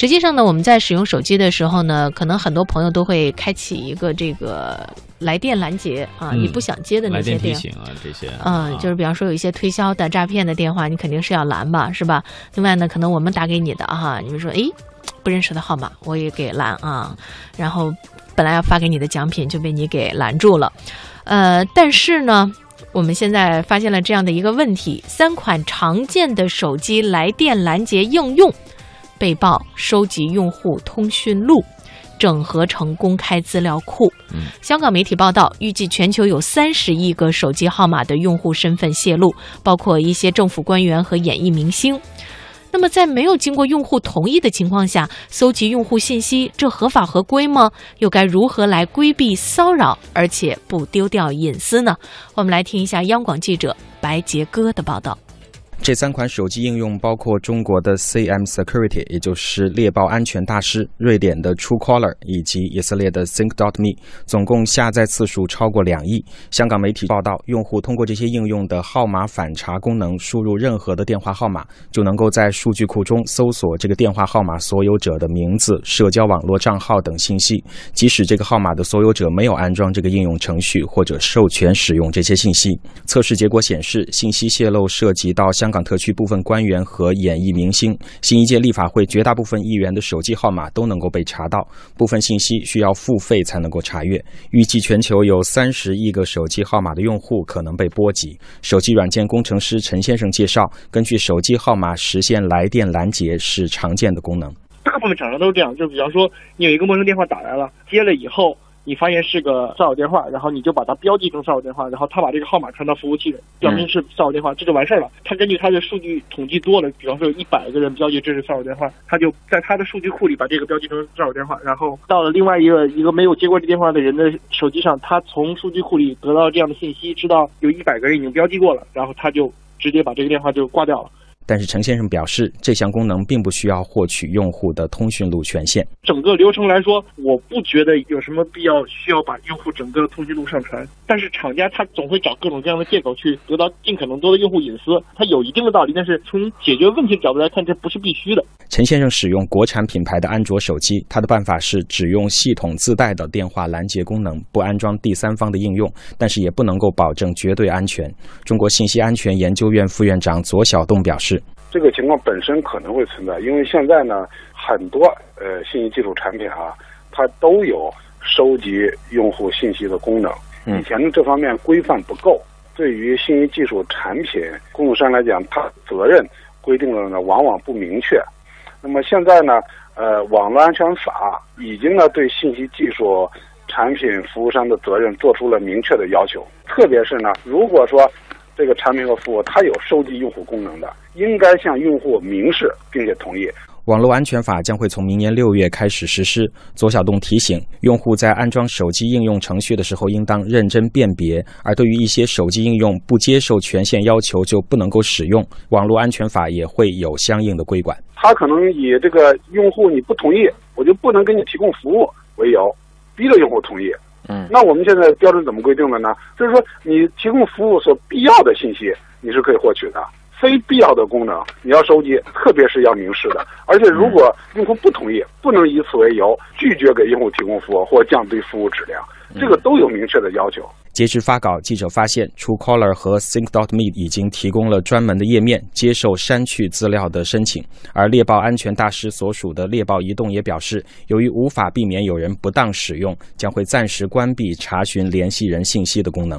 实际上呢，我们在使用手机的时候呢，可能很多朋友都会开启一个这个来电拦截啊，嗯你不想接的那些电电提醒啊，这些，嗯，就是比方说有一些推销的、诈骗的电话，你肯定是要拦吧，是吧？另外呢，可能我们打给你的哈，你们说，诶，不认识的号码，我也给拦啊。然后本来要发给你的奖品就被你给拦住了，呃，但是呢。我们现在发现了这样的一个问题：三款常见的手机来电拦截应用被曝收集用户通讯录，整合成公开资料库。嗯香港媒体报道，预计全球有三十亿个手机号码的用户身份泄露，包括一些政府官员和演艺明星。那么，在没有经过用户同意的情况下，搜集用户信息，这合法合规吗？又该如何来规避骚扰，而且不丢掉隐私呢？我们来听一下央广记者白杰哥的报道。这三款手机应用包括中国的 CM Security，也就是猎豹安全大师；瑞典的 Truecaller，以及以色列的 Think.me，总共下载次数超过两亿。香港媒体报道，用户通过这些应用的号码反查功能，输入任何的电话号码，就能够在数据库中搜索这个电话号码所有者的名字、社交网络账号等信息，即使这个号码的所有者没有安装这个应用程序或者授权使用这些信息。测试结果显示，信息泄露涉及到香香港特区部分官员和演艺明星。新一届立法会绝大部分议员的手机号码都能够被查到，部分信息需要付费才能够查阅。预计全球有三十亿个手机号码的用户可能被波及。手机软件工程师陈先生介绍，根据手机号码实现来电拦截是常见的功能。大部分厂商都是这样，就比方说你有一个陌生电话打来了，接了以后，你发现是个骚扰电话，然后你就把它标记成骚扰电话，然后他把这个号码传到服务器，表明是骚扰电话，这就完事儿了。他根据他的数据统计多了，比方说有一百个人标记这是骚扰电话，他就在他的数据库里把这个标记成骚扰电话，然后到了另外一个一个没有接过这电话的人的手机上，他从数据库里得到这样的信息，知道有一百个人已经标记过了，然后他就直接把这个电话就挂掉了。但是陈先生表示，这项功能并不需要获取用户的通讯录权限。整个流程来说，我不觉得有什么必要需要把用户整个通讯录上传。但是厂家他总会找各种各样的借口去得到尽可能多的用户隐私，他有一定的道理。但是从解决问题的角度来看，这不是必须的。陈先生使用国产品牌的安卓手机，他的办法是只用系统自带的电话拦截功能，不安装第三方的应用，但是也不能够保证绝对安全。中国信息安全研究院副院长左晓栋表示。这个情况本身可能会存在，因为现在呢，很多呃信息技术产品啊，它都有收集用户信息的功能。以前的这方面规范不够，对于信息技术产品供应商来讲，它责任规定的呢往往不明确。那么现在呢，呃，网络安全法已经呢对信息技术产品服务商的责任做出了明确的要求，特别是呢，如果说这个产品和服务它有收集用户功能的，应该向用户明示并且同意。网络安全法将会从明年六月开始实施。左小栋提醒用户在安装手机应用程序的时候，应当认真辨别；而对于一些手机应用不接受权限要求，就不能够使用。网络安全法也会有相应的规管。他可能以这个用户你不同意，我就不能给你提供服务为由，逼着用户同意。嗯，那我们现在标准怎么规定的呢？就是说，你提供服务所必要的信息，你是可以获取的。非必要的功能你要收集，特别是要明示的。而且如果用户不同意，不能以此为由拒绝给用户提供服务或降低服务质量，这个都有明确的要求。截至发稿，记者发现，Truecaller 和 Think.me 已经提供了专门的页面，接受删去资料的申请。而猎豹安全大师所属的猎豹移动也表示，由于无法避免有人不当使用，将会暂时关闭查询联系人信息的功能。